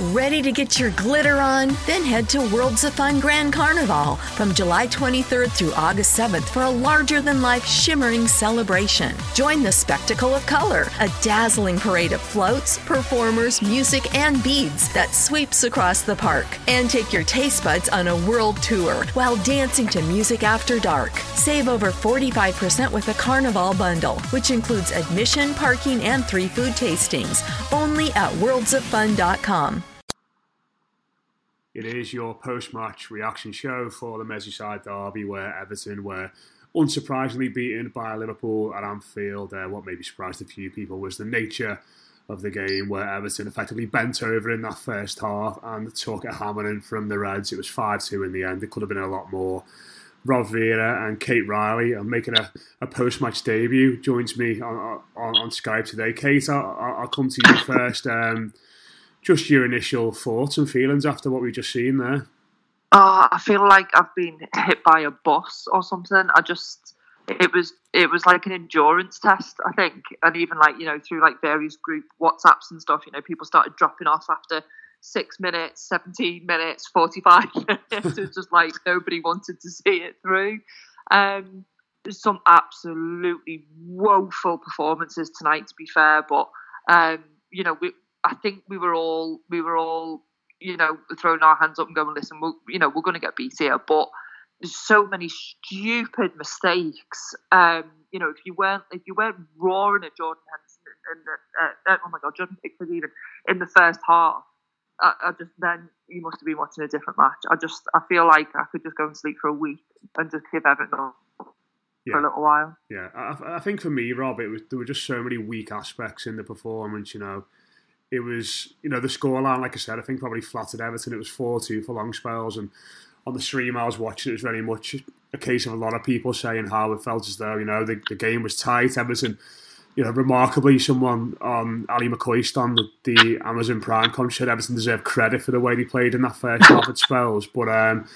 Ready to get your glitter on? Then head to Worlds of Fun Grand Carnival from July 23rd through August 7th for a larger than life shimmering celebration. Join the spectacle of color, a dazzling parade of floats, performers, music, and beads that sweeps across the park. And take your taste buds on a world tour while dancing to music after dark. Save over 45% with a Carnival bundle, which includes admission, parking, and three food tastings. Only at worldsoffun.com. It is your post-match reaction show for the Merseyside derby, where Everton were unsurprisingly beaten by Liverpool at Anfield. Uh, what maybe surprised a few people was the nature of the game, where Everton effectively bent over in that first half and took a hammering from the Reds. It was 5-2 in the end. It could have been a lot more. Rob Vieira and Kate Riley are making a, a post-match debut. Joins me on, on, on Skype today. Kate, I'll, I'll come to you first. Um, just your initial thoughts and feelings after what we've just seen there. Uh, I feel like I've been hit by a bus or something. I just it was it was like an endurance test, I think, and even like you know through like various group WhatsApps and stuff, you know, people started dropping off after six minutes, seventeen minutes, forty five minutes. it's just like nobody wanted to see it through. Um, some absolutely woeful performances tonight, to be fair, but um, you know we I think we were all we were all you know throwing our hands up and going, listen, we're, you know we're going to get beat here, but there's so many stupid mistakes. Um, you know, if you weren't if you weren't roaring at Jordan Henderson in the uh, uh, oh my god, Jordan Pickford even in the first half, I, I, just then you must have been watching a different match. I just I feel like I could just go and sleep for a week and just give Everton Yeah. for a little while. Yeah, I, I think for me, Rob, it was there were just so many weak aspects in the performance. You know, it was you know the scoreline, like I said, I think probably flattered Everton. It was four two for long spells, and on the stream I was watching, it was very much a case of a lot of people saying how it felt as though you know the, the game was tight. Everton, you know, remarkably, someone on Ally McCoist on the, Amazon Prime said Everton deserved credit for the way they played in that first half at spells, but um,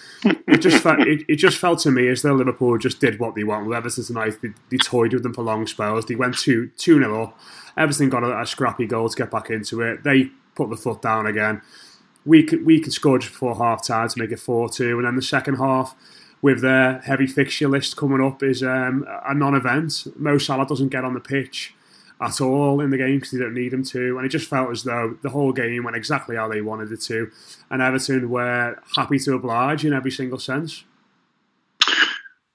it just felt it, it just felt to me as though Liverpool just did what they want with Everton tonight. They, they toyed with them for long spells. They went two two nil up. Everton got a, a scrappy goal to get back into it. They put the foot down again. We could, we could score just before half time to make it 4 2. And then the second half, with their heavy fixture list coming up, is um, a non event. Mo Salah doesn't get on the pitch at all in the game because they don't need him to. And it just felt as though the whole game went exactly how they wanted it to. And Everton were happy to oblige in every single sense.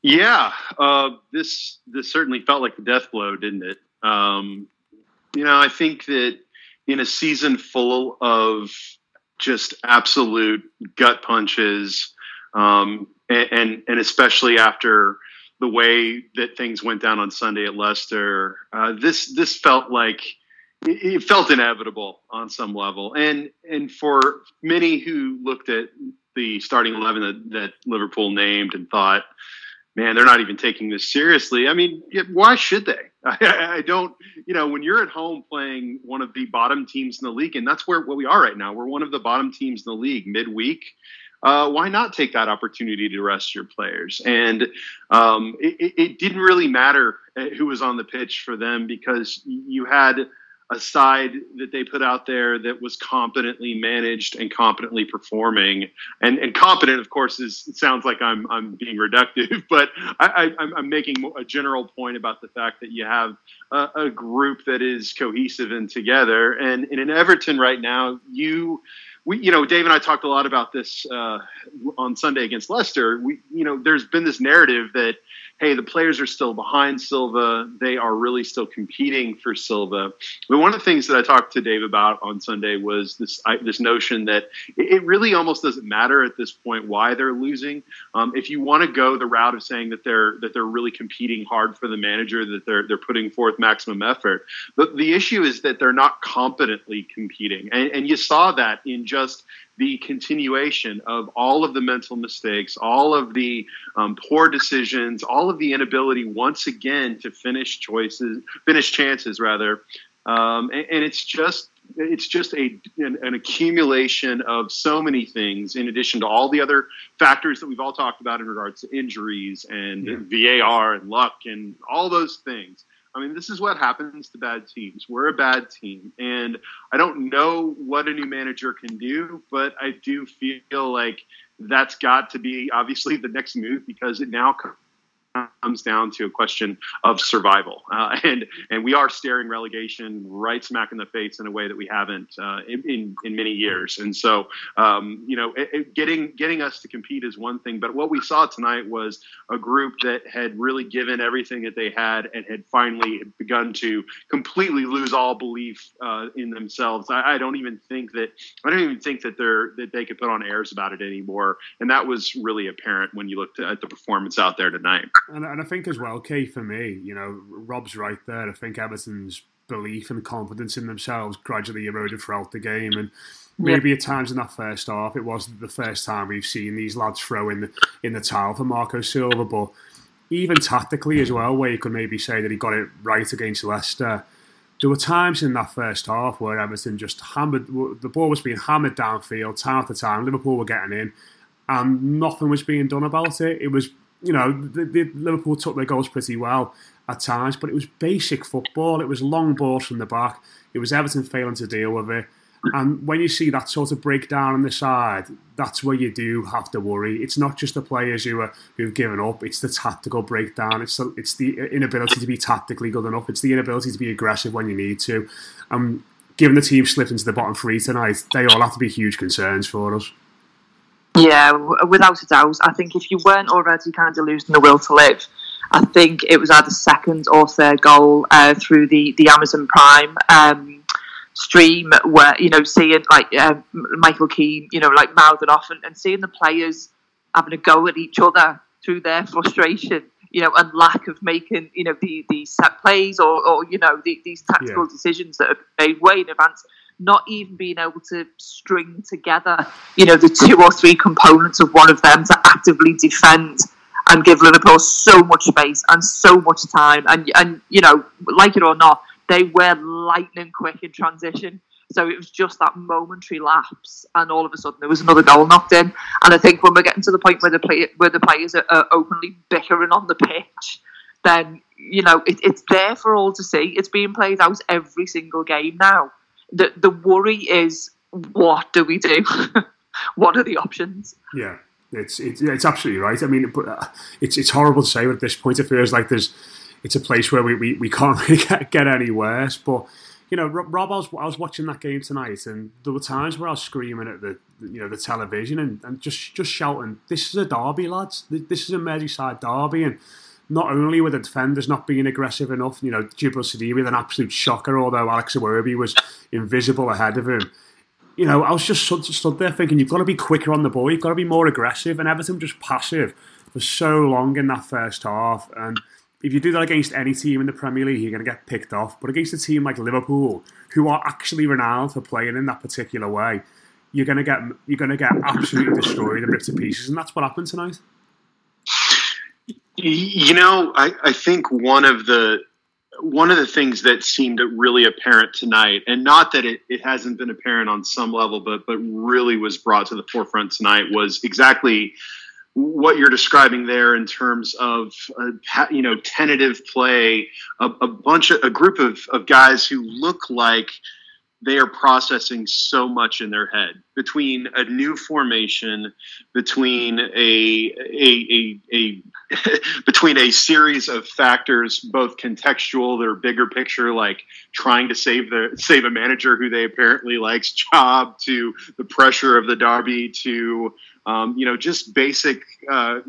Yeah, uh, this this certainly felt like the death blow, didn't it? Um, you know, I think that in a season full of just absolute gut punches, um, and, and, and especially after the way that things went down on Sunday at Leicester, uh, this this felt like it, felt inevitable on some level, and and for many who looked at the starting eleven that, that Liverpool named and thought, man, they're not even taking this seriously. I mean, why should they? I, I, don't, you know, when you're at home playing one of the bottom teams in the league, and that's where what we are right now. We're one of the bottom teams in the league midweek. Uh, why not take that opportunity to rest your players? And um, it, it, didn't really matter uh, who was on the pitch for them because you had a side that they put out there that was competently managed and competently performing. And, and competent, of course, is sounds like I'm I'm being reductive, but I, am making a general point about the fact that you have a, a group that is cohesive and together. And, and in Everton right now, you we, you know, Dave and I talked a lot about this uh, on Sunday against Leicester. We, you know, there's been this narrative that hey, the players are still behind Silva. They are really still competing for Silva. But one of the things that I talked to Dave about on Sunday was this I, this notion that it really almost doesn't matter at this point why they're losing. Um, if you want to go the route of saying that they're that they're really competing hard for the manager, that they're they're putting forth maximum effort, but the issue is that they're not competently competing, and, and you saw that in just the continuation of all of the mental mistakes, all of the um, poor decisions, all of the inability once again to finish choices, finish chances rather, um, and, and, it's just it's just a an, an, accumulation of so many things in addition to all the other factors that we've all talked about in regards to injuries and yeah. VAR and luck and all those things. I mean, this is what happens to bad teams. We're a bad team, and I don't know what a new manager can do, but I do feel like that's got to be obviously the next move because it now comes down to a question of survival, uh, and and we are staring relegation right smack in the face in a way that we haven't uh, in, in, in many years. And so, um, you know, it, it getting getting us to compete is one thing, but what we saw tonight was a group that had really given everything that they had and had finally begun to completely lose all belief uh, in themselves. I, I don't even think that I don't even think that they're that they could put on airs about it anymore, and that was really apparent when you looked at the performance out there tonight. And, and I think as well, key for me, you know, Rob's right there. I think Everton's belief and confidence in themselves gradually eroded throughout the game. And maybe yeah. at times in that first half, it wasn't the first time we've seen these lads throw in the, in the towel for Marco Silva. But even tactically as well, where you could maybe say that he got it right against Leicester. There were times in that first half where Everton just hammered, the ball was being hammered downfield time after time. Liverpool were getting in, and nothing was being done about it. It was you know, the, the Liverpool took their goals pretty well at times, but it was basic football. It was long balls from the back. It was Everton failing to deal with it. And when you see that sort of breakdown on the side, that's where you do have to worry. It's not just the players who are who've given up; it's the tactical breakdown. It's the, it's the inability to be tactically good enough. It's the inability to be aggressive when you need to. And given the team slipped into the bottom three tonight, they all have to be huge concerns for us. Yeah, without a doubt. I think if you weren't already kind of losing the will to live, I think it was either second or third goal uh, through the, the Amazon Prime um, stream where, you know, seeing like uh, Michael Keane, you know, like mouthing off and, and seeing the players having a go at each other through their frustration, you know, and lack of making, you know, the, the set plays or, or you know, the, these tactical yeah. decisions that are made way in advance not even being able to string together, you know, the two or three components of one of them to actively defend and give Liverpool so much space and so much time. And and you know, like it or not, they were lightning quick in transition. So it was just that momentary lapse, and all of a sudden there was another goal knocked in. And I think when we're getting to the point where the play, where the players are, are openly bickering on the pitch, then you know it, it's there for all to see. It's being played out every single game now the the worry is what do we do? what are the options? Yeah. It's, it's it's absolutely right. I mean, uh, it's it's horrible to say, but at this point, it feels like there's it's a place where we, we, we can't really get, get any worse. But you know, Rob, I was, I was watching that game tonight, and there were times where I was screaming at the you know the television and, and just just shouting, "This is a derby, lads! This is a Merseyside derby!" And not only were the defenders not being aggressive enough, you know, Djibril Sidibé with an absolute shocker, although Alex Iwobi was invisible ahead of him. You know, I was just stood, stood there thinking, you've got to be quicker on the ball, you've got to be more aggressive, and Everton just passive for so long in that first half. And if you do that against any team in the Premier League, you're going to get picked off. But against a team like Liverpool, who are actually renowned for playing in that particular way, you're going to get you're going to get absolutely destroyed and ripped to pieces, and that's what happened tonight. You know, I, I think one of the one of the things that seemed really apparent tonight, and not that it, it hasn't been apparent on some level, but but really was brought to the forefront tonight, was exactly what you're describing there in terms of uh, you know tentative play, a, a bunch of a group of, of guys who look like they are processing so much in their head between a new formation, between a a, a, a between a series of factors, both contextual, their bigger picture, like trying to save the save a manager who they apparently likes job, to the pressure of the derby, to um, you know, just basic uh,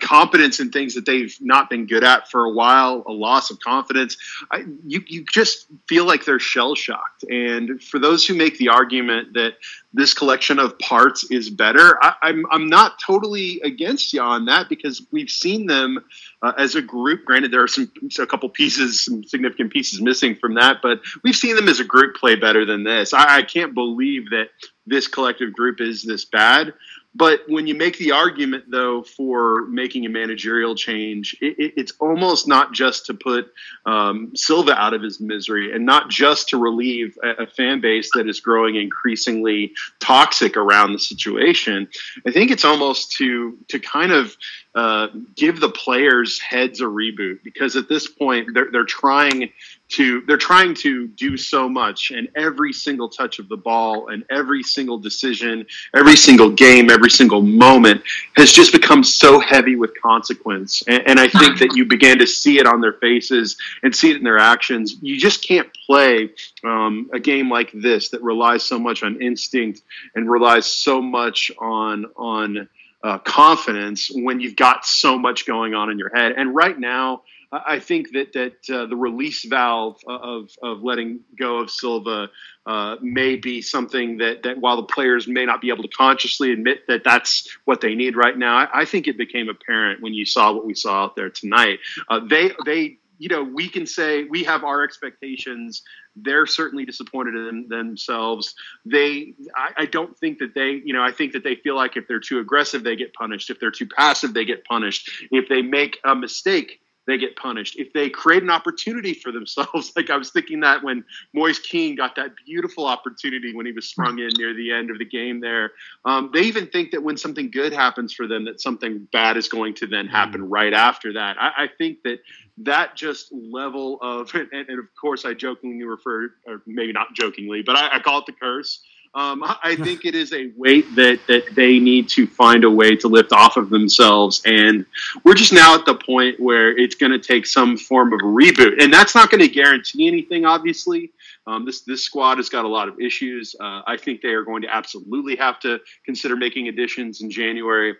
competence in things that they've not been good at for a while, a loss of confidence. I, you, you just feel like they're shell shocked. And for those who make the argument that this collection of parts is better, I, am I'm, I'm not totally against you on that because we've seen them uh, as a group. Granted, there are some a couple pieces, some significant pieces missing from that, but we've seen them as a group play better than this. I, I can't believe that this collective group is this bad But when you make the argument, though, for making a managerial change, it, it, it's almost not just to put um, Silva out of his misery and not just to relieve a, a, fan base that is growing increasingly toxic around the situation. I think it's almost to to kind of uh, give the players' heads a reboot because at this point they're, they're trying to they're trying to do so much and every single touch of the ball and every single decision every single game every single moment has just become so heavy with consequence. And, and i think that you began to see it on their faces and see it in their actions. You just can't play um, a game like this that relies so much on instinct and relies so much on on uh, confidence when you've got so much going on in your head and right now I think that that uh, the release valve of of letting go of Silva uh, may be something that that while the players may not be able to consciously admit that that's what they need right now, I, I think it became apparent when you saw what we saw out there tonight. Uh, they they you know we can say we have our expectations they're certainly disappointed in themselves. They I, I, don't think that they you know i think that they feel like if they're too aggressive they get punished. If they're too passive they get punished. If they make a mistake they get punished. If they create an opportunity for themselves, like I was thinking that when Moise Kean got that beautiful opportunity when he was sprung in near the end of the game there, um, they even think that when something good happens for them, that something bad is going to then happen mm. right after that. I, I think that that just level of, and, and, of course I jokingly refer, or maybe not jokingly, but I, I call it the curse um, I think it is a weight that, that they need to find a way to lift off of themselves. And we're just now at the point where it's going to take some form of reboot. And that's not going to guarantee anything, obviously. Um, this, this squad has got a lot of issues. Uh, I think they are going to absolutely have to consider making additions in January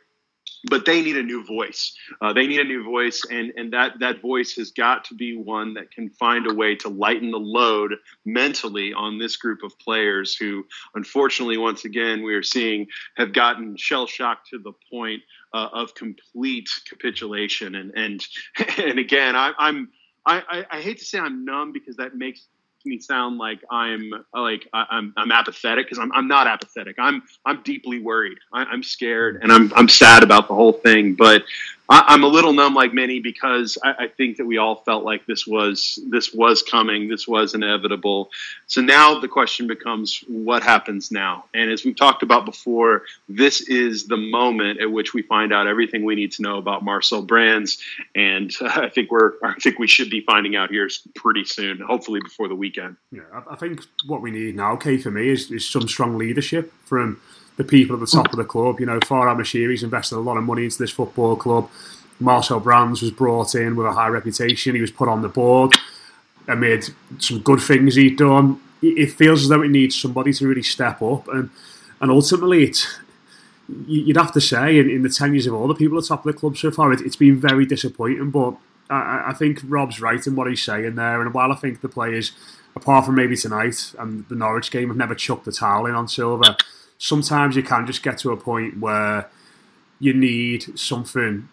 but they need a new voice. Uh, they need a new voice, and and that that voice has got to be one that can find a way to lighten the load mentally on this group of players who, unfortunately, once again, we are seeing have gotten shell shocked to the point uh, of complete capitulation. And and and again, I, I'm I, I hate to say I'm numb because that makes me sound like I'm like I'm I'm apathetic because I'm I'm not apathetic. I'm I'm deeply worried. I, am scared and I'm I'm sad about the whole thing. But I, am a little numb like many because I, I, think that we all felt like this was this was coming, this was inevitable. So now the question becomes, what happens now? And as we've talked about before, this is the moment at which we find out everything we need to know about Marcel Brands, and uh, I think we're I think we should be finding out here pretty soon, hopefully before the weekend. Yeah, I think what we need now, Kay, for me, is, is some strong leadership from the people at the top of the club. You know, Farhad Moshiri's invested a lot of money into this football club. Marcel Brands was brought in with a high reputation. He was put on the board amid some good things he'd done. It feels as though it needs somebody to really step up, and and ultimately, it's you'd have to say in, in the ten years of all the people at the top of the club so far, it, has been very disappointing. But I, I think Rob's right in what he's saying there. And while I think the players, apart from maybe tonight and the Norwich game, have never chucked the towel in on Silva sometimes you can just get to a point where you need something.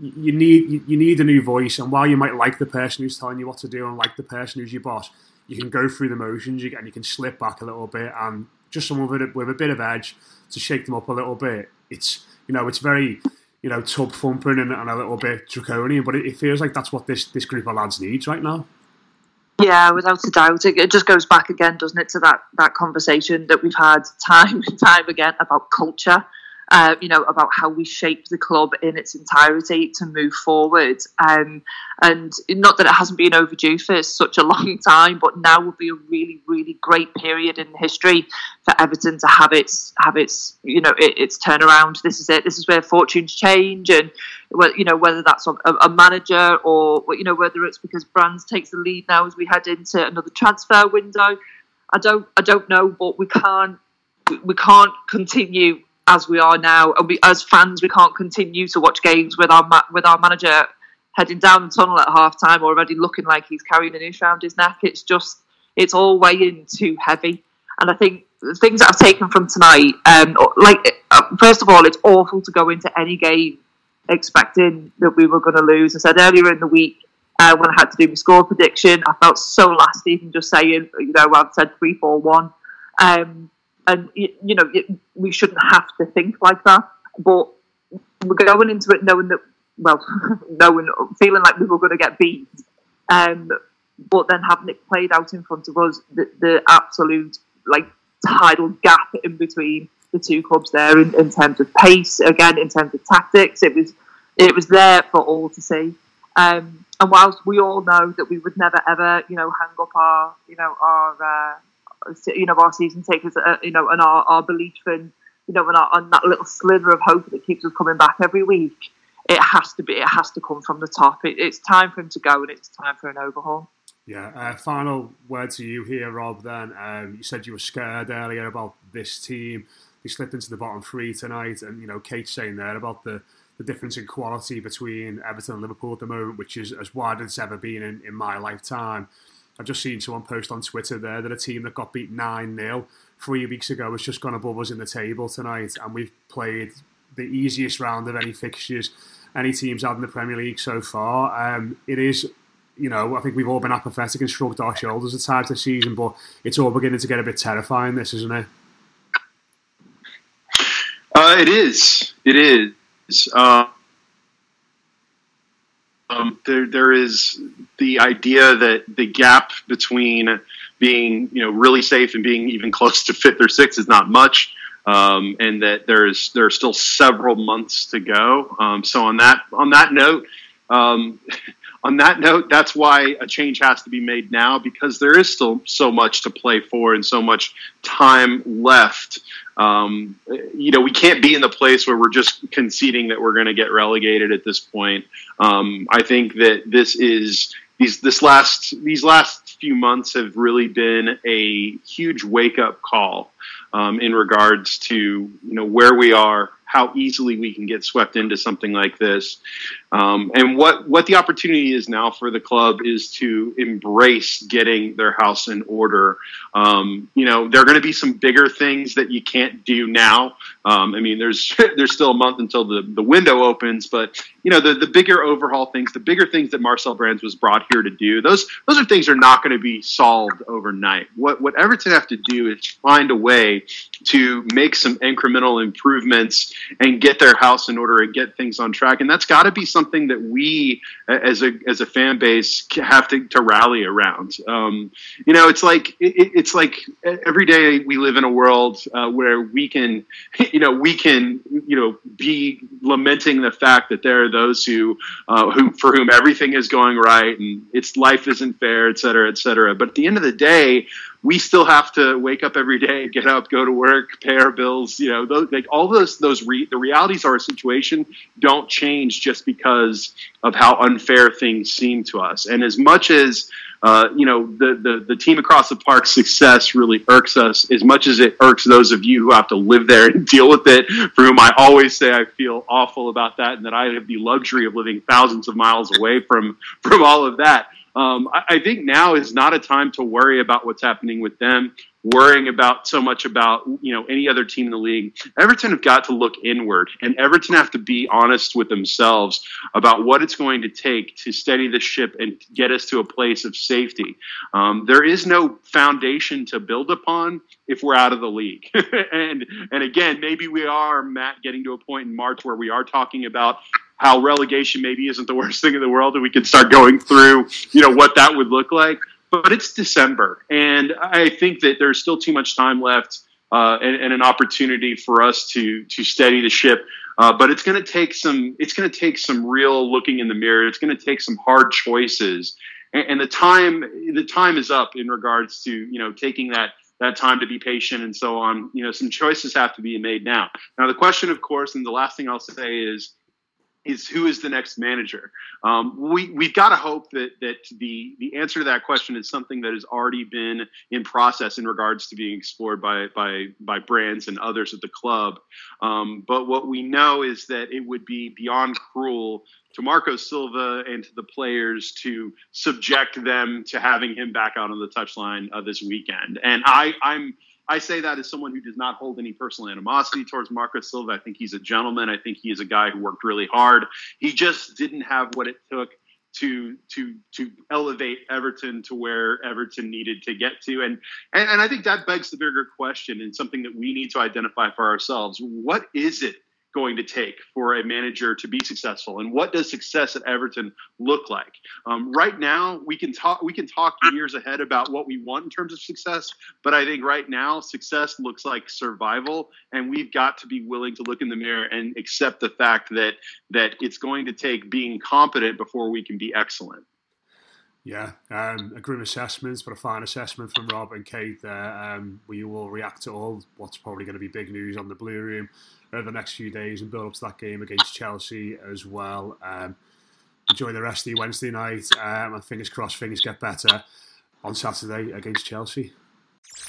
You need you need a new voice, and while you might like the person who's telling you what to do and like the person who's your boss, you can go through the motions and you can slip back a little bit, and just someone with a, with a bit of edge to shake them up a little bit. It's you know it's very you know tub thumping and, and a little bit draconian, but it, it feels like that's what this this group of lads needs right now. Yeah, without a doubt. It, it, just goes back again, doesn't it, to that, that conversation that we've had time and time again about culture uh, you know, about how we shape the club in its entirety to move forward. Um, and not that it hasn't been overdue for such a long time, but now would be a really, really great period in history for Everton to have its have its you know it, its turnaround. This is it. This is where fortunes change, and you know whether that's a, a manager or you know whether it's because Brands takes the lead now as we head into another transfer window. I don't I don't know, but we can't we can't continue as we are now, and we as fans we can't continue to watch games with our with our manager heading down the tunnel at half time already looking like he's carrying a noose around his neck. It's just it's all weighing too heavy, and I think the things that I've taken from tonight, um, like uh, first of all, it's awful to go into any game expecting that we were going to lose. I said earlier in the week uh, when I had to do my score prediction, I felt so last even just saying, you know, I've said three, four, one. Um, and you know we shouldn't have to think like that. but we're going into it knowing that, well, knowing, feeling like we were going to get beat. Um, but then having it played out in front of us, the, the absolute like tidal gap in between the two clubs there in, in terms of pace, again in terms of tactics, it was it was there for all to see. Um, and whilst we all know that we would never ever, you know, hang up our, you know, our, uh, you know, our season tickets, uh, you know, and our, our belief in, you know, and, our, and that little slither of hope that keeps us coming back every week, it has to be, it has to come from the top. It, it's time for him to go, and it's time for an overhaul. Yeah. Uh, final word to you here, Rob. Then um, you said you were scared earlier about this team. They slipped into the bottom three tonight, and you know, Kate's saying there about the the difference in quality between Everton and Liverpool at the moment, which is as wide as it's ever been in, in my lifetime. I've just seen someone post on Twitter there that a team that got beat 9 0 three weeks ago has just gone above us in the table tonight, and we've played the easiest round of any fixtures any team's had in the Premier League so far. Um, it is, you know, I think we've all been apathetic and shrugged our shoulders at times this season, but it's all beginning to get a bit terrifying, this, isn't it? Uh, it is. It is. Uh, um, there, there is the idea that the gap between being, you know, really safe and being even close to fifth or sixth is not much, um, and that there's there are still several months to go. Um, so on that on that note, um, on that note, that's why a change has to be made now because there is still so much to play for and so much time left. Um, you know, we can't be in the place where we're just conceding that we're going to get relegated at this point. Um, I think that this is these this last these last few months have really been a huge wake up call um, in regards to you know where we are how easily we can get swept into something like this. Um, and what, what the opportunity is now for the club is to embrace getting their house in order. Um, you know, there are going to be some bigger things that you can't do now. Um, I mean, there's there's still a month until the, the window opens, but you know, the, the bigger overhaul things, the bigger things that Marcel Brands was brought here to do, those those are things that are not going to be solved overnight. What what Everton have to do is find a way to make some incremental improvements and get their house in order and get things on track. And that's got to be something that we, as a as a fan base, have to, to rally around. Um, you know, it's like it, it's like every day we live in a world uh, where we can, you know, we can, you know, be lamenting the fact that there are those who, uh, who for whom everything is going right and its life isn't fair, et cetera, et cetera. But at the end of the day, we still have to wake up every day, get up, go to work, pay our bills. You know, those, like all those those re, the realities of our situation don't change just because of how unfair things seem to us. And as much as uh, you know the, the the team across the park success really irks us, as much as it irks those of you who have to live there and deal with it, for whom I always say I feel awful about that, and that I have the luxury of living thousands of miles away from from all of that um, I, I, think now is not a time to worry about what's happening with them, worrying about so much about you know any other team in the league. Everton have got to look inward, and Everton have to be honest with themselves about what it's going to take to steady the ship and get us to a place of safety. Um, there is no foundation to build upon if we're out of the league, and and again, maybe we are Matt getting to a point in March where we are talking about how relegation maybe isn't the worst thing in the world, and we can start going through, you know, what that would look like. But it's December, and I think that there's still too much time left uh, and, and, an opportunity for us to to steady the ship. Uh, but it's going to take some. It's going to take some real looking in the mirror. It's going to take some hard choices, and, and the time the time is up in regards to you know taking that that time to be patient and so on. You know, some choices have to be made now. Now, the question, of course, and the last thing I'll say is is who is the next manager? Um, we we've got to hope that that the the answer to that question is something that has already been in process in regards to being explored by by by brands and others at the club. Um, but what we know is that it would be beyond cruel to Marco Silva and to the players to subject them to having him back out on the touchline uh, this weekend. And I I'm I say that as someone who does not hold any personal animosity towards Marco Silva. I think he's a gentleman. I think he is a guy who worked really hard. He just didn't have what it took to to to elevate Everton to where Everton needed to get to. And, and and I think that begs the bigger question and something that we need to identify for ourselves. What is it going to take for a manager to be successful? And what does success at everton look like? Um, right now we can talk we can talk years ahead about what we want in terms of success but i think right now success looks like survival and we've got to be willing to look in the mirror and accept the fact that that it's going to take being competent before we can be excellent yeah, um, a grim assessment, but a fine assessment from Rob and Kate there. Um, we will react to all what's probably going to be big news on the Blue Room over the next few days and build up to that game against Chelsea as well. Um, enjoy the rest of the Wednesday night, um, and fingers crossed things get better on Saturday against Chelsea.